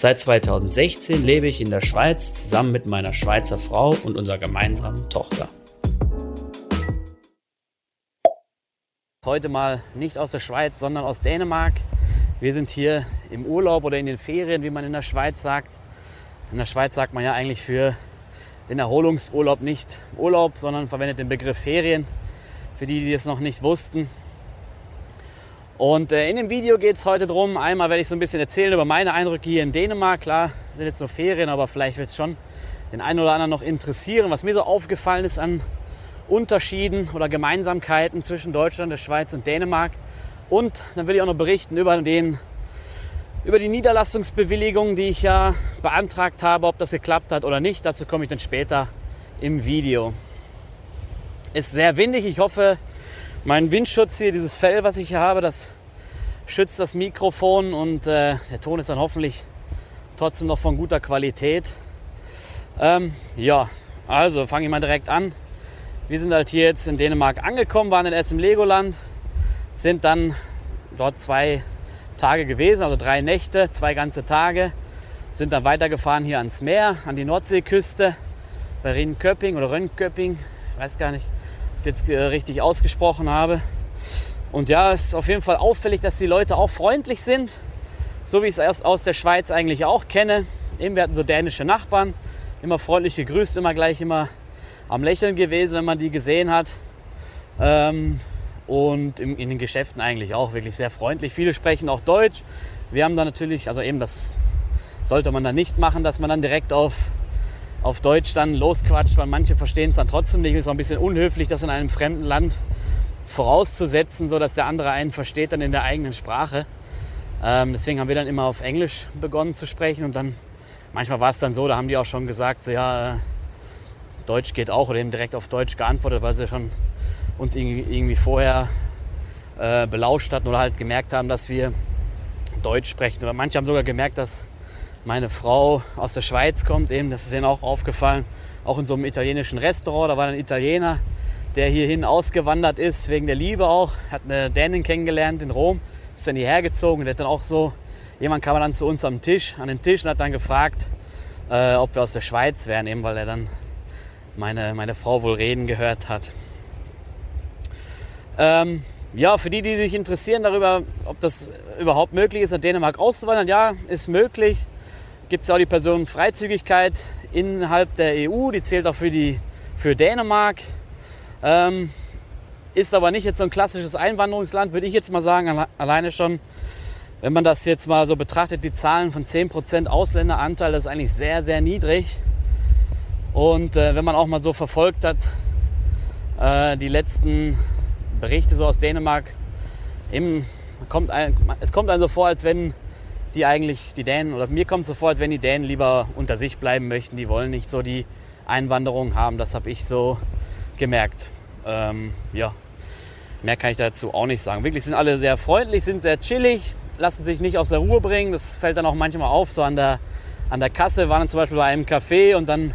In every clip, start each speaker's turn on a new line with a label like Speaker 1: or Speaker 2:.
Speaker 1: Seit 2016 lebe ich in der Schweiz zusammen mit meiner Schweizer Frau und unserer gemeinsamen Tochter. Heute mal nicht aus der Schweiz, sondern aus Dänemark. Wir sind hier im Urlaub oder in den Ferien, wie man in der Schweiz sagt. In der Schweiz sagt man ja eigentlich für den Erholungsurlaub nicht Urlaub, sondern verwendet den Begriff Ferien. Für die, die es noch nicht wussten. Und äh, in dem Video geht es heute darum, einmal werde ich so ein bisschen erzählen über meine Eindrücke hier in Dänemark. Klar, sind jetzt nur Ferien, aber vielleicht wird es schon den einen oder anderen noch interessieren, was mir so aufgefallen ist an Unterschieden oder Gemeinsamkeiten zwischen Deutschland, der Schweiz und Dänemark. Und dann will ich auch noch berichten über den über die Niederlassungsbewilligung, die ich ja beantragt habe, ob das geklappt hat oder nicht. Dazu komme ich dann später im Video. Ist sehr windig. Ich hoffe, mein Windschutz hier, dieses Fell, was ich hier habe, das schützt das Mikrofon und äh, der Ton ist dann hoffentlich trotzdem noch von guter Qualität. Ähm, ja, also fange ich mal direkt an. Wir sind halt hier jetzt in Dänemark angekommen, waren dann erst im Legoland, sind dann dort zwei Tage gewesen, also drei Nächte, zwei ganze Tage. Sind dann weitergefahren hier ans Meer, an die Nordseeküste, bei Rheinköpping oder Rönköpping, ich weiß gar nicht, es jetzt äh, richtig ausgesprochen habe. Und ja, es ist auf jeden Fall auffällig, dass die Leute auch freundlich sind, so wie ich es erst aus der Schweiz eigentlich auch kenne. Eben, wir hatten so dänische Nachbarn, immer freundlich gegrüßt, immer gleich immer am Lächeln gewesen, wenn man die gesehen hat. Ähm, und in, den Geschäften eigentlich auch wirklich sehr freundlich. Viele sprechen auch Deutsch. Wir haben da natürlich, also eben das sollte man dann nicht machen, dass man dann direkt auf, auf Deutsch dann losquatscht, weil manche verstehen es dann trotzdem nicht. Es ist auch ein bisschen unhöflich, das in einem fremden Land vorauszusetzen, sodass der andere einen versteht dann in der eigenen Sprache. Ähm, deswegen haben wir dann immer auf Englisch begonnen zu sprechen und dann manchmal war es dann so, da haben die auch schon gesagt, so ja, äh, Deutsch geht auch oder eben direkt auf Deutsch geantwortet, weil sie schon uns irgendwie vorher äh, belauscht hatten oder halt gemerkt haben, dass wir Deutsch sprechen. Oder manche haben sogar gemerkt, dass meine Frau aus der Schweiz kommt. Eben, das ist ihnen auch aufgefallen. Auch in so einem italienischen Restaurant, da war ein Italiener, der hierhin ausgewandert ist, wegen der Liebe auch. Hat eine Dänin kennengelernt in Rom, ist dann hierher gezogen. Der hat dann auch so, jemand kam dann zu uns am Tisch, an den Tisch und hat dann gefragt, äh, ob wir aus der Schweiz wären, eben weil er dann meine, meine Frau wohl reden gehört hat. Ähm, ja, für die, die sich interessieren darüber, ob das überhaupt möglich ist, nach Dänemark auszuwandern, ja, ist möglich. Gibt es auch die Personenfreizügigkeit innerhalb der EU, die zählt auch für, die, für Dänemark. Ähm, ist aber nicht jetzt so ein klassisches Einwanderungsland, würde ich jetzt mal sagen, alleine schon, wenn man das jetzt mal so betrachtet, die Zahlen von 10% Ausländeranteil, das ist eigentlich sehr, sehr niedrig. Und äh, wenn man auch mal so verfolgt hat, äh, die letzten Berichte so aus Dänemark, eben kommt ein, es kommt einem so vor, als wenn die eigentlich, die Dänen, oder mir kommt es so vor, als wenn die Dänen lieber unter sich bleiben möchten. Die wollen nicht so die Einwanderung haben. Das habe ich so gemerkt. Ähm, ja, mehr kann ich dazu auch nicht sagen. Wirklich sind alle sehr freundlich, sind sehr chillig, lassen sich nicht aus der Ruhe bringen. Das fällt dann auch manchmal auf, so an der, an der Kasse. waren zum Beispiel bei einem Café und dann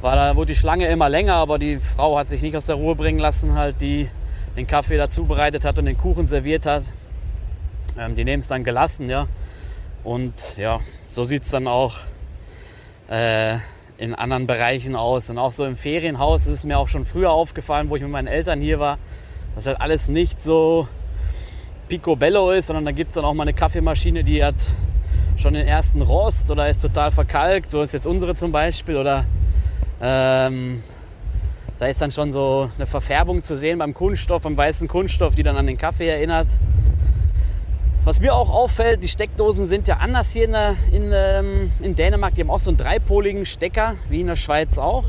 Speaker 1: war da, wurde die Schlange immer länger, aber die Frau hat sich nicht aus der Ruhe bringen lassen, halt die den Kaffee dazu bereitet hat und den Kuchen serviert hat. Ähm, die nehmen es dann gelassen, ja. Und ja, so sieht es dann auch äh, in anderen Bereichen aus. Und auch so im Ferienhaus ist es mir auch schon früher aufgefallen, wo ich mit meinen Eltern hier war, dass halt alles nicht so picobello ist, sondern da gibt es dann auch mal eine Kaffeemaschine, die hat schon den ersten Rost oder ist total verkalkt. So ist jetzt unsere zum Beispiel. Oder ähm, da ist dann schon so eine Verfärbung zu sehen beim Kunststoff, beim weißen Kunststoff, die dann an den Kaffee erinnert. Was mir auch auffällt, die Steckdosen sind ja anders hier in, der, in, ähm, in Dänemark. Die haben auch so einen dreipoligen Stecker, wie in der Schweiz auch.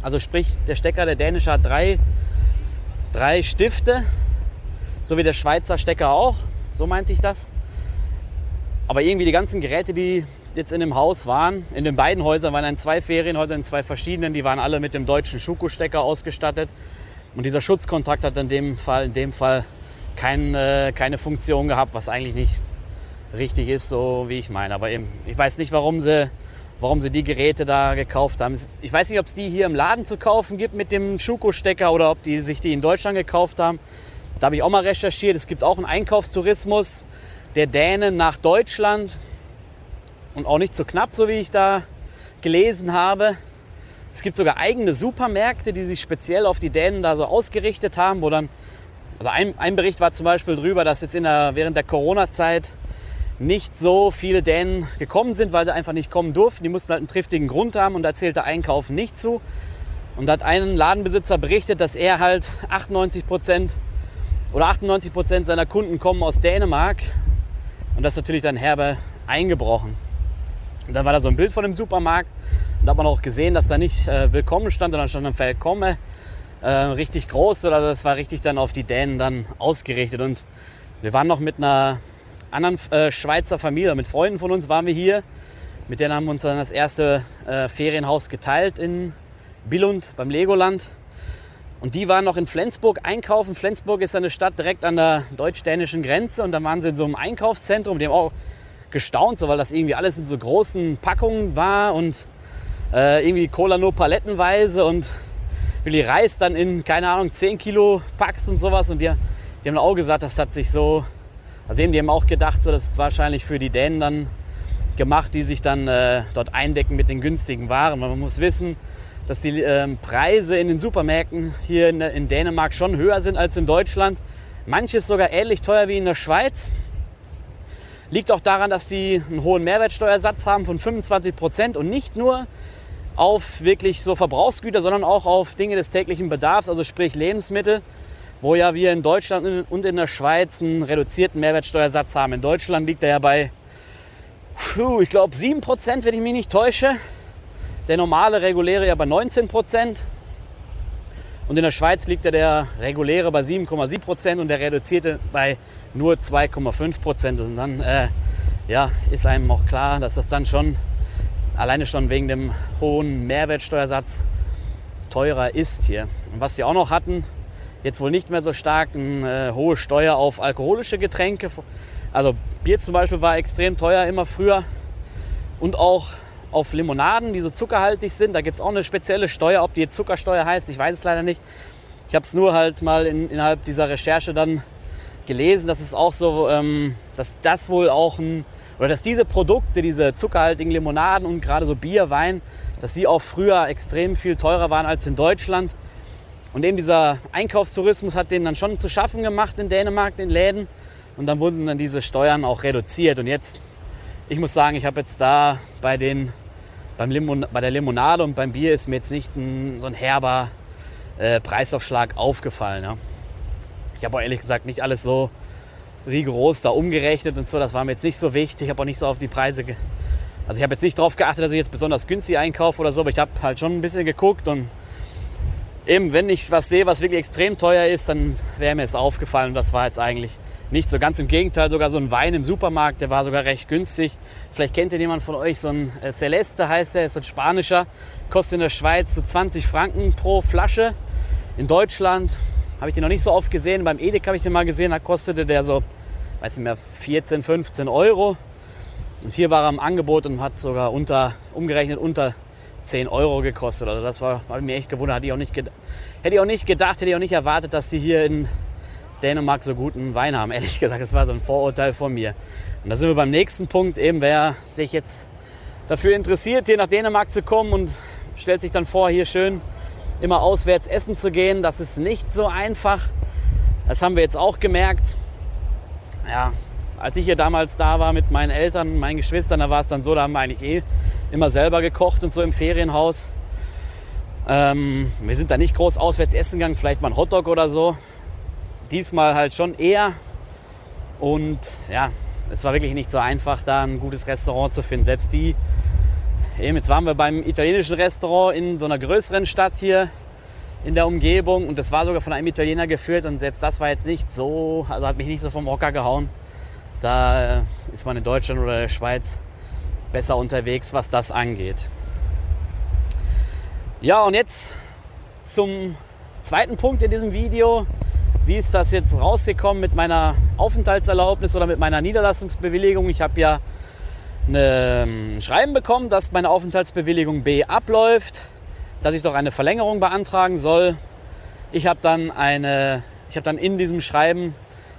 Speaker 1: Also sprich, der Stecker, der dänische hat drei, drei Stifte, so wie der Schweizer Stecker auch. So meinte ich das. Aber irgendwie die ganzen Geräte, die jetzt in dem Haus waren, in den beiden Häusern waren dann zwei Ferienhäuser in zwei verschiedenen, die waren alle mit dem deutschen Schuko-Stecker ausgestattet. Und dieser Schutzkontrakt hat in dem Fall, in dem Fall kein, äh, keine Funktion gehabt, was eigentlich nicht richtig ist, so wie ich meine. Aber eben, ich weiß nicht, warum sie, warum sie die Geräte da gekauft haben. Ich weiß nicht, ob es die hier im Laden zu kaufen gibt mit dem Schuko-Stecker oder ob die sich die in Deutschland gekauft haben. Da habe ich auch mal recherchiert. Es gibt auch einen Einkaufstourismus der Dänen nach Deutschland und auch nicht so knapp, so wie ich da gelesen habe. Es gibt sogar eigene Supermärkte, die sich speziell auf die Dänen da so ausgerichtet haben, wo dann, also ein, ein Bericht war zum Beispiel drüber, dass jetzt der, während der Corona-Zeit nicht so viele Dänen gekommen sind, weil sie einfach nicht kommen durften. Die mussten halt einen triftigen Grund haben und da zählte Einkaufen nicht zu. Und da hat ein Ladenbesitzer berichtet, dass er halt 98 Prozent oder 98 Prozent seiner Kunden kommen aus Dänemark und das ist natürlich dann herbe eingebrochen. Und dann war da so ein Bild von dem Supermarkt und da hat man auch gesehen, dass da nicht äh, Willkommen stand, sondern stand dann Willkommen. Äh, richtig groß, oder das war richtig dann auf die Dänen dann ausgerichtet. Und wir waren noch mit einer anderen äh, Schweizer Familie, mit Freunden von uns waren wir hier. Mit denen haben wir uns dann das erste äh, Ferienhaus geteilt in Billund beim Legoland. Und die waren noch in Flensburg einkaufen. Flensburg ist eine Stadt direkt an der deutsch-dänischen Grenze. Und dann waren sie in so einem Einkaufszentrum. Haben auch gestaunt, so, weil das irgendwie alles in so großen Packungen war und äh, irgendwie Cola nur palettenweise und Willi Reis dann in, keine Ahnung, 10 Kilo Packs und sowas. Und die, die haben auch gesagt, das hat sich so, also eben, die haben auch gedacht, so, das wahrscheinlich für die Dänen dann gemacht, die sich dann äh, dort eindecken mit den günstigen Waren. Man muss wissen, dass die ähm, Preise in den Supermärkten hier in, in, Dänemark schon höher sind als in Deutschland. Manches sogar ähnlich teuer wie in der Schweiz. Liegt auch daran, dass die einen hohen Mehrwertsteuersatz haben von 25 Prozent und nicht nur auf wirklich so Verbrauchsgüter, sondern auch auf Dinge des täglichen Bedarfs, also sprich Lebensmittel, wo ja wir in Deutschland und in der Schweiz einen reduzierten Mehrwertsteuersatz haben. In Deutschland liegt er ja bei, ich glaube, 7 Prozent, wenn ich mich nicht täusche. Der normale reguläre ja bei 19 Prozent. Und in der Schweiz liegt ja der reguläre bei 7,7 Prozent und der reduzierte bei nur 2,5 Prozent. Und dann äh, ja, ist einem auch klar, dass das dann schon alleine schon wegen dem hohen Mehrwertsteuersatz teurer ist hier. Und was sie auch noch hatten, jetzt wohl nicht mehr so stark, eine äh, hohe Steuer auf alkoholische Getränke. Also Bier zum Beispiel war extrem teuer immer früher. Und auch auf Limonaden, die so zuckerhaltig sind. Da gibt es auch eine spezielle Steuer. Ob die jetzt Zuckersteuer heißt, ich weiß es leider nicht. Ich habe es nur halt mal in, innerhalb dieser Recherche dann gelesen, dass es auch so, ähm, dass das wohl auch ein, oder dass diese Produkte, diese zuckerhaltigen Limonaden und gerade so Bier, Wein, dass die auch früher extrem viel teurer waren als in Deutschland. Und eben dieser Einkaufstourismus hat denen dann schon zu schaffen gemacht in Dänemark, in Läden. Und dann wurden dann diese Steuern auch reduziert. Und jetzt ich muss sagen, ich habe jetzt da bei, den, beim Limon, bei der Limonade und beim Bier ist mir jetzt nicht ein, so ein herber äh, Preisaufschlag aufgefallen. Ja. Ich habe auch ehrlich gesagt nicht alles so rigoros da umgerechnet und so. Das war mir jetzt nicht so wichtig. Ich habe auch nicht so auf die Preise. Also ich habe jetzt nicht darauf geachtet, dass ich jetzt besonders günstig einkaufe oder so, aber ich habe halt schon ein bisschen geguckt und eben, wenn ich was sehe, was wirklich extrem teuer ist, dann wäre mir es aufgefallen und das war jetzt eigentlich nicht so ganz im Gegenteil, sogar so ein Wein im Supermarkt, der war sogar recht günstig. Vielleicht kennt ihr jemand von euch, so ein äh, Celeste heißt der, ist so ein spanischer, kostet in der Schweiz so 20 Franken pro Flasche. In Deutschland habe ich den noch nicht so oft gesehen, beim Edek habe ich den mal gesehen, da kostete der so, weiß nicht mehr, 14, 15 Euro. Und hier war er im Angebot und hat sogar unter, umgerechnet unter 10 Euro gekostet. Also das war, war mir echt gewundert, hätte ich, auch nicht hätte ich auch nicht gedacht, hätte ich auch nicht erwartet, dass die hier in Dänemark so guten Wein haben. Ehrlich gesagt, das war so ein Vorurteil von mir. Und da sind wir beim nächsten Punkt, eben wer sich jetzt dafür interessiert, hier nach Dänemark zu kommen und stellt sich dann vor, hier schön immer auswärts essen zu gehen. Das ist nicht so einfach. Das haben wir jetzt auch gemerkt. Ja, als ich hier damals da war mit meinen Eltern, meinen Geschwistern, da war es dann so, da haben wir eigentlich eh immer selber gekocht und so im Ferienhaus. Ähm, wir sind da nicht groß auswärts essen gegangen, vielleicht mal ein Hotdog oder so diesmal halt schon eher. Und ja, es war wirklich nicht so einfach, da ein gutes Restaurant zu finden. Selbst die, eben jetzt waren wir beim italienischen Restaurant in so einer größeren Stadt hier in der Umgebung und das war sogar von einem Italiener geführt und selbst das war jetzt nicht so, also hat mich nicht so vom Hocker gehauen. Da äh, ist man in Deutschland oder der Schweiz besser unterwegs, was das angeht. Ja, und jetzt zum zweiten Punkt in diesem Video. Wie ist das jetzt rausgekommen mit meiner Aufenthaltserlaubnis oder mit meiner Niederlassungsbewilligung? Ich habe ja ein ähm, Schreiben bekommen, dass meine Aufenthaltsbewilligung B abläuft, dass ich doch eine Verlängerung beantragen soll. Ich habe dann, habe dann in diesem Schreiben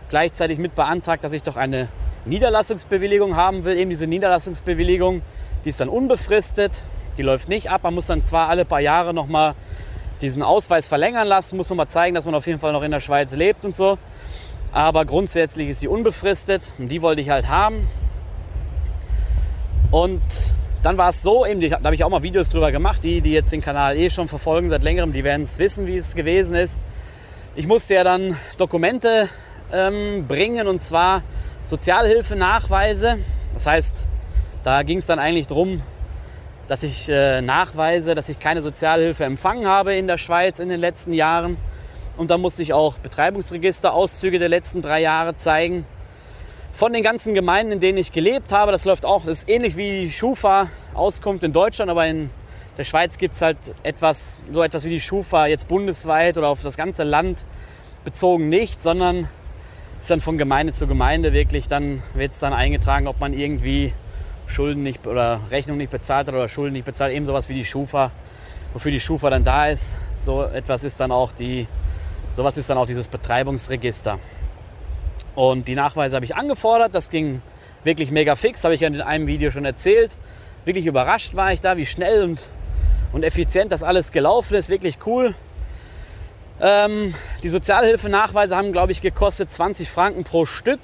Speaker 1: gleichzeitig mit beantragt, dass ich doch eine Niederlassungsbewilligung haben will. Eben diese Niederlassungsbewilligung, die ist dann unbefristet, die läuft nicht ab. Man muss dann zwar alle paar Jahre nochmal diesen Ausweis verlängern lassen, muss nochmal zeigen, dass man auf jeden Fall noch in der Schweiz lebt und so. Aber grundsätzlich ist sie unbefristet und die wollte ich halt haben. Und dann war es so, eben, da habe ich auch mal Videos drüber gemacht, die, die jetzt den Kanal eh schon verfolgen seit längerem, die werden es wissen, wie es gewesen ist. Ich musste ja dann Dokumente ähm, bringen und zwar Sozialhilfenachweise. Das heißt, da ging es dann eigentlich darum, dass ich äh, nachweise, dass ich keine Sozialhilfe empfangen habe in der Schweiz in den letzten Jahren. Und dann musste ich auch Betreibungsregisterauszüge der letzten drei Jahre zeigen von den ganzen Gemeinden, in denen ich gelebt habe. Das läuft auch, das ist ähnlich wie die Schufa-Auskunft in Deutschland, aber in der Schweiz gibt es halt etwas, so etwas wie die Schufa jetzt bundesweit oder auf das ganze Land bezogen nicht, sondern ist dann von Gemeinde zu Gemeinde wirklich, dann wird es dann eingetragen, ob man irgendwie Schulden nicht oder Rechnung nicht bezahlt hat oder Schulden nicht bezahlt, eben sowas wie die Schufa, wofür die Schufa dann da ist. So etwas ist dann auch die, sowas ist dann auch dieses Betreibungsregister. Und die Nachweise habe ich angefordert. Das ging wirklich mega fix, habe ich ja in einem Video schon erzählt. Wirklich überrascht war ich da, wie schnell und, und effizient das alles gelaufen ist. Wirklich cool. Ähm, die Sozialhilfenachweise haben, glaube ich, gekostet 20 Franken pro Stück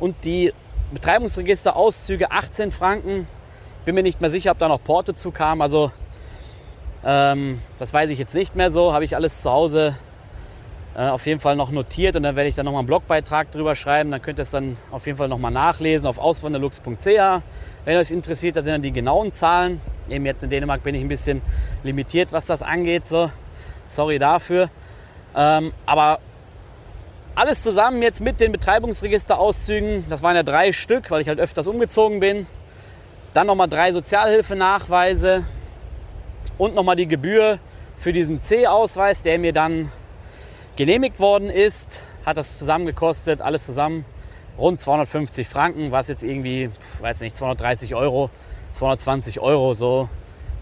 Speaker 1: und die Betreibungsregisterauszüge 18 Franken. Bin mir nicht mehr sicher, ob da noch Porto zu kam. Also ähm, das weiß ich jetzt nicht mehr so. Habe ich alles zu Hause auf jeden Fall noch notiert und dann werde ich dann nochmal einen Blogbeitrag drüber schreiben. Dann könnt ihr es dann auf jeden Fall nochmal nachlesen auf auswanderlux.ch. Wenn euch interessiert, das sind dann die genauen Zahlen. Eben jetzt in Dänemark bin ich ein bisschen limitiert, was das angeht. So. Sorry dafür. Ähm, aber alles zusammen jetzt mit den Betreibungsregisterauszügen, das waren ja drei Stück, weil ich halt öfters umgezogen bin. Dann nochmal drei Sozialhilfenachweise und nochmal die Gebühr für diesen C-Ausweis, der mir dann genehmigt worden ist, hat das zusammen gekostet, alles zusammen rund 250 Franken, was jetzt irgendwie, weiß nicht, 230 Euro, 220 Euro so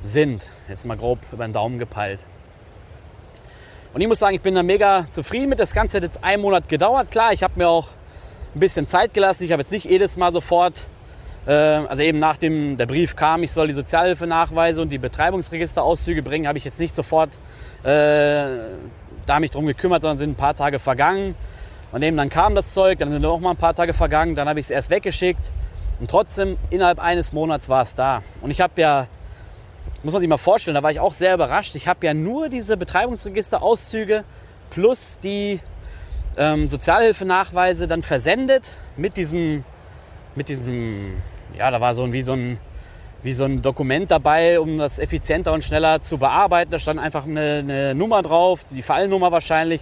Speaker 1: sind. Jetzt mal grob über den Daumen gepeilt. Und ich muss sagen, ich bin da mega zufrieden mit. Das Ganze hat jetzt einen Monat gedauert. Klar, ich habe mir auch ein bisschen Zeit gelassen. Ich habe jetzt nicht jedes Mal sofort, äh, also eben nachdem der Brief kam, ich soll die Sozialhilfe nachweise und die Betreibungsregisterauszüge bringen, habe ich jetzt nicht sofort äh, da mich drum gekümmert, sondern sind ein paar Tage vergangen. Und eben dann kam das Zeug, dann sind noch mal ein paar Tage vergangen, dann habe ich es erst weggeschickt. Und trotzdem, innerhalb eines Monats war es da. Und ich habe ja, muss man sich mal vorstellen, da war ich auch sehr überrascht. Ich habe ja nur diese Betreibungsregisterauszüge plus die ähm, Sozialhilfenachweise dann versendet mit diesem, mit diesem, ja, da war so ein, wie so ein wie so ein Dokument dabei, um das effizienter und schneller zu bearbeiten. Da stand einfach eine, eine Nummer drauf, die Fallnummer wahrscheinlich.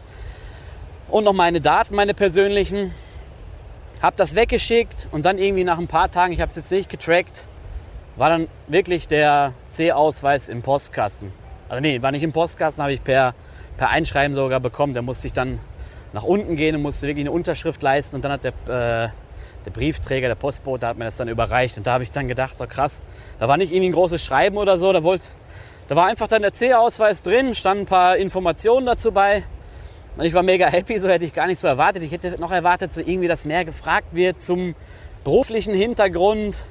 Speaker 1: Und noch meine Daten, meine persönlichen. Hab das weggeschickt und dann irgendwie nach ein paar Tagen, ich habe es jetzt nicht getrackt, war dann wirklich der C-Ausweis im Postkasten. Also nee, war nicht im Postkasten, habe ich per, per Einschreiben sogar bekommen. Der musste ich dann nach unten gehen und musste wirklich eine Unterschrift leisten und dann hat der äh, der Briefträger, der Postbote hat mir das dann überreicht. Und da habe ich dann gedacht, so krass, da war nicht irgendwie ein großes Schreiben oder so, da, wollt, da war einfach dann der C-Ausweis drin, standen ein paar Informationen dazu bei. Und ich war mega happy, so hätte ich gar nicht so erwartet. Ich hätte noch erwartet, so irgendwie, dass mehr gefragt wird zum beruflichen Hintergrund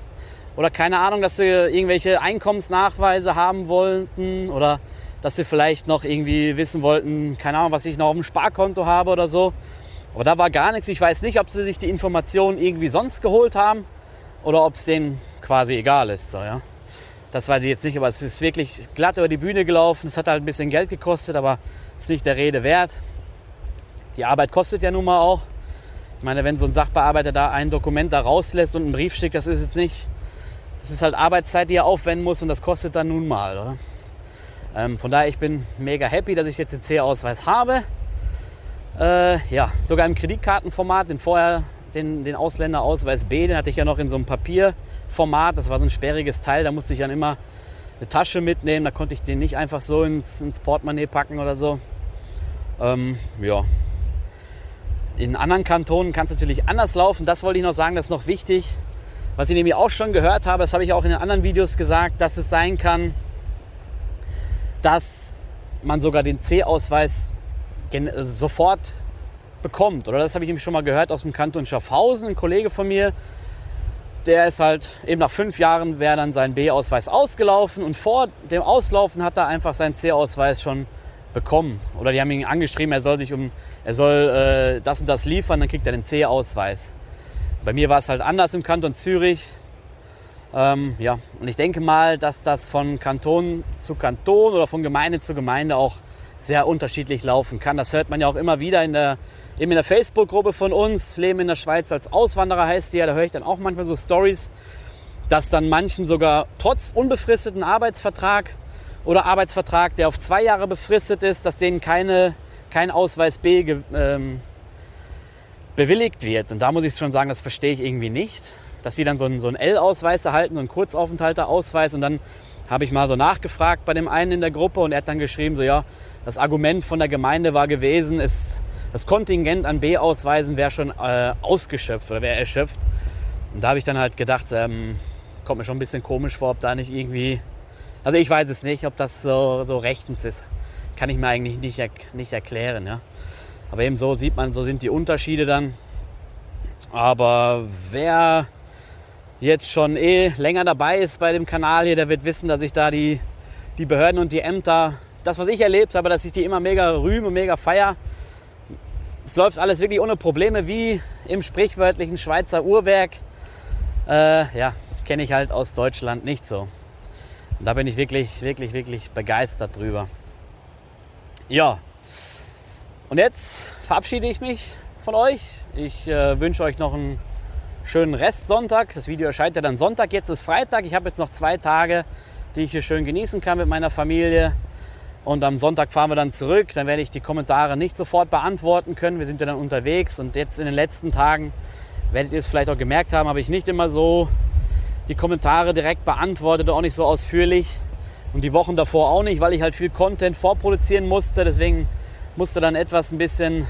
Speaker 1: oder keine Ahnung, dass sie irgendwelche Einkommensnachweise haben wollten oder dass sie vielleicht noch irgendwie wissen wollten, keine Ahnung, was ich noch auf dem Sparkonto habe oder so. Aber da war gar nichts. Ich weiß nicht, ob sie sich die Informationen irgendwie sonst geholt haben oder ob es denen quasi egal ist. So, ja. Das weiß ich jetzt nicht, aber es ist wirklich glatt über die Bühne gelaufen. Es hat halt ein bisschen Geld gekostet, aber ist nicht der Rede wert. Die Arbeit kostet ja nun mal auch. Ich meine, wenn so ein Sachbearbeiter da ein Dokument da rauslässt und einen Brief schickt, das ist jetzt nicht, das ist halt Arbeitszeit, die er aufwenden muss und das kostet dann nun mal, oder? Ähm, von daher, ich bin mega happy, dass ich jetzt den C-Ausweis habe. Äh, ja, sogar im Kreditkartenformat, den vorher, den, den Ausländerausweis B, den hatte ich ja noch in so einem Papier Format. Das war so ein sperriges Teil, da musste ich dann immer eine Tasche mitnehmen. Da konnte ich den nicht einfach so ins, ins Portemonnaie packen oder so. Ähm, ja. In anderen Kantonen kann es natürlich anders laufen. Das wollte ich noch sagen, das ist noch wichtig. Was ich nämlich auch schon gehört habe, das habe ich auch in den anderen Videos gesagt, dass es sein kann, dass man sogar den C-Ausweis sofort bekommt. Oder das habe ich nämlich schon mal gehört aus dem Kanton Schaffhausen. Ein Kollege von mir, der ist halt eben nach fünf Jahren wäre dann sein B-Ausweis ausgelaufen und vor dem Auslaufen hat er einfach seinen C-Ausweis schon bekommen. Oder die haben ihn angeschrieben, er soll sich um, er soll äh, das und das liefern, dann kriegt er den C-Ausweis. Bei mir war es halt anders im Kanton Zürich. Ähm, ja, und ich denke mal, dass das von Kanton zu Kanton oder von Gemeinde zu Gemeinde auch sehr unterschiedlich laufen kann. Das hört man ja auch immer wieder in der, eben in der Facebook-Gruppe von uns. Leben in der Schweiz als Auswanderer heißt die ja. Da höre ich dann auch manchmal so Stories, dass dann manchen sogar trotz unbefristeten Arbeitsvertrag oder Arbeitsvertrag, der auf zwei Jahre befristet ist, dass denen keine, kein Ausweis B ähm, bewilligt wird. Und da muss ich schon sagen, das verstehe ich irgendwie nicht dass sie dann so einen, so einen L-Ausweis erhalten, so einen Kurzaufenthalterausweis. Und dann habe ich mal so nachgefragt bei dem einen in der Gruppe und er hat dann geschrieben, so ja, das Argument von der Gemeinde war gewesen, es, das Kontingent an B-Ausweisen wäre schon äh, ausgeschöpft oder wäre erschöpft. Und da habe ich dann halt gedacht, ähm, kommt mir schon ein bisschen komisch vor, ob da nicht irgendwie, also ich weiß es nicht, ob das so, so rechtens ist. Kann ich mir eigentlich nicht, nicht erklären. Ja. Aber eben so sieht man, so sind die Unterschiede dann. Aber wer jetzt schon eh länger dabei ist bei dem Kanal hier, der wird wissen, dass ich da die, die Behörden und die Ämter, das was ich erlebt habe, dass ich die immer mega rühme, mega feier. Es läuft alles wirklich ohne Probleme, wie im sprichwörtlichen Schweizer Uhrwerk. Äh, ja, kenne ich halt aus Deutschland nicht so. Und da bin ich wirklich, wirklich, wirklich begeistert drüber. Ja, und jetzt verabschiede ich mich von euch. Ich äh, wünsche euch noch einen schönen Restsonntag. Das Video erscheint ja dann Sonntag, jetzt ist Freitag. Ich habe jetzt noch zwei Tage, die ich hier schön genießen kann mit meiner Familie. Und am Sonntag fahren wir dann zurück. Dann werde ich die Kommentare nicht sofort beantworten können. Wir sind ja dann unterwegs. Und jetzt in den letzten Tagen, werdet ihr es vielleicht auch gemerkt haben, habe ich nicht immer so die Kommentare direkt beantwortet, auch nicht so ausführlich. Und die Wochen davor auch nicht, weil ich halt viel Content vorproduzieren musste. Deswegen musste dann etwas ein bisschen,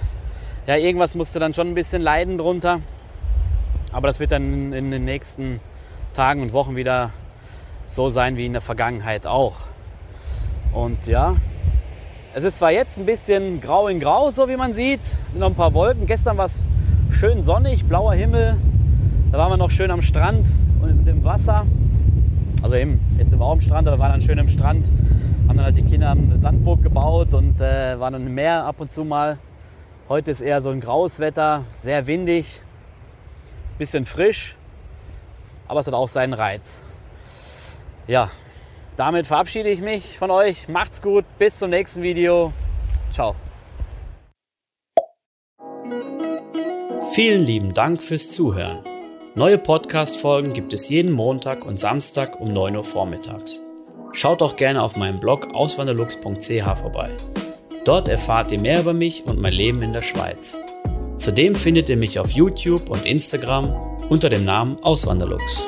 Speaker 1: ja, irgendwas musste dann schon ein bisschen leiden drunter. Aber das wird dann in den nächsten Tagen und Wochen wieder so sein wie in der Vergangenheit auch. Und ja, es ist zwar jetzt ein bisschen grau in grau, so wie man sieht, noch ein paar Wolken. Gestern war es schön sonnig, blauer Himmel. Da waren wir noch schön am Strand und im Wasser. Also eben, jetzt sind wir auch am Strand, aber wir waren dann schön im Strand. Haben dann halt die Kinder eine Sandburg gebaut und äh, waren dann im Meer ab und zu mal. Heute ist eher so ein graues Wetter, sehr windig bisschen frisch, aber es hat auch seinen Reiz. Ja, damit verabschiede ich mich von euch. Macht's gut, bis zum nächsten Video. Ciao. Vielen lieben Dank fürs Zuhören. Neue Podcast-Folgen gibt es jeden Montag und Samstag um 9 Uhr vormittags. Schaut auch gerne auf meinem Blog auswanderlux.ch vorbei. Dort erfahrt ihr mehr über mich und mein Leben in der Schweiz. Zudem findet ihr mich auf YouTube und Instagram unter dem Namen Auswanderlux.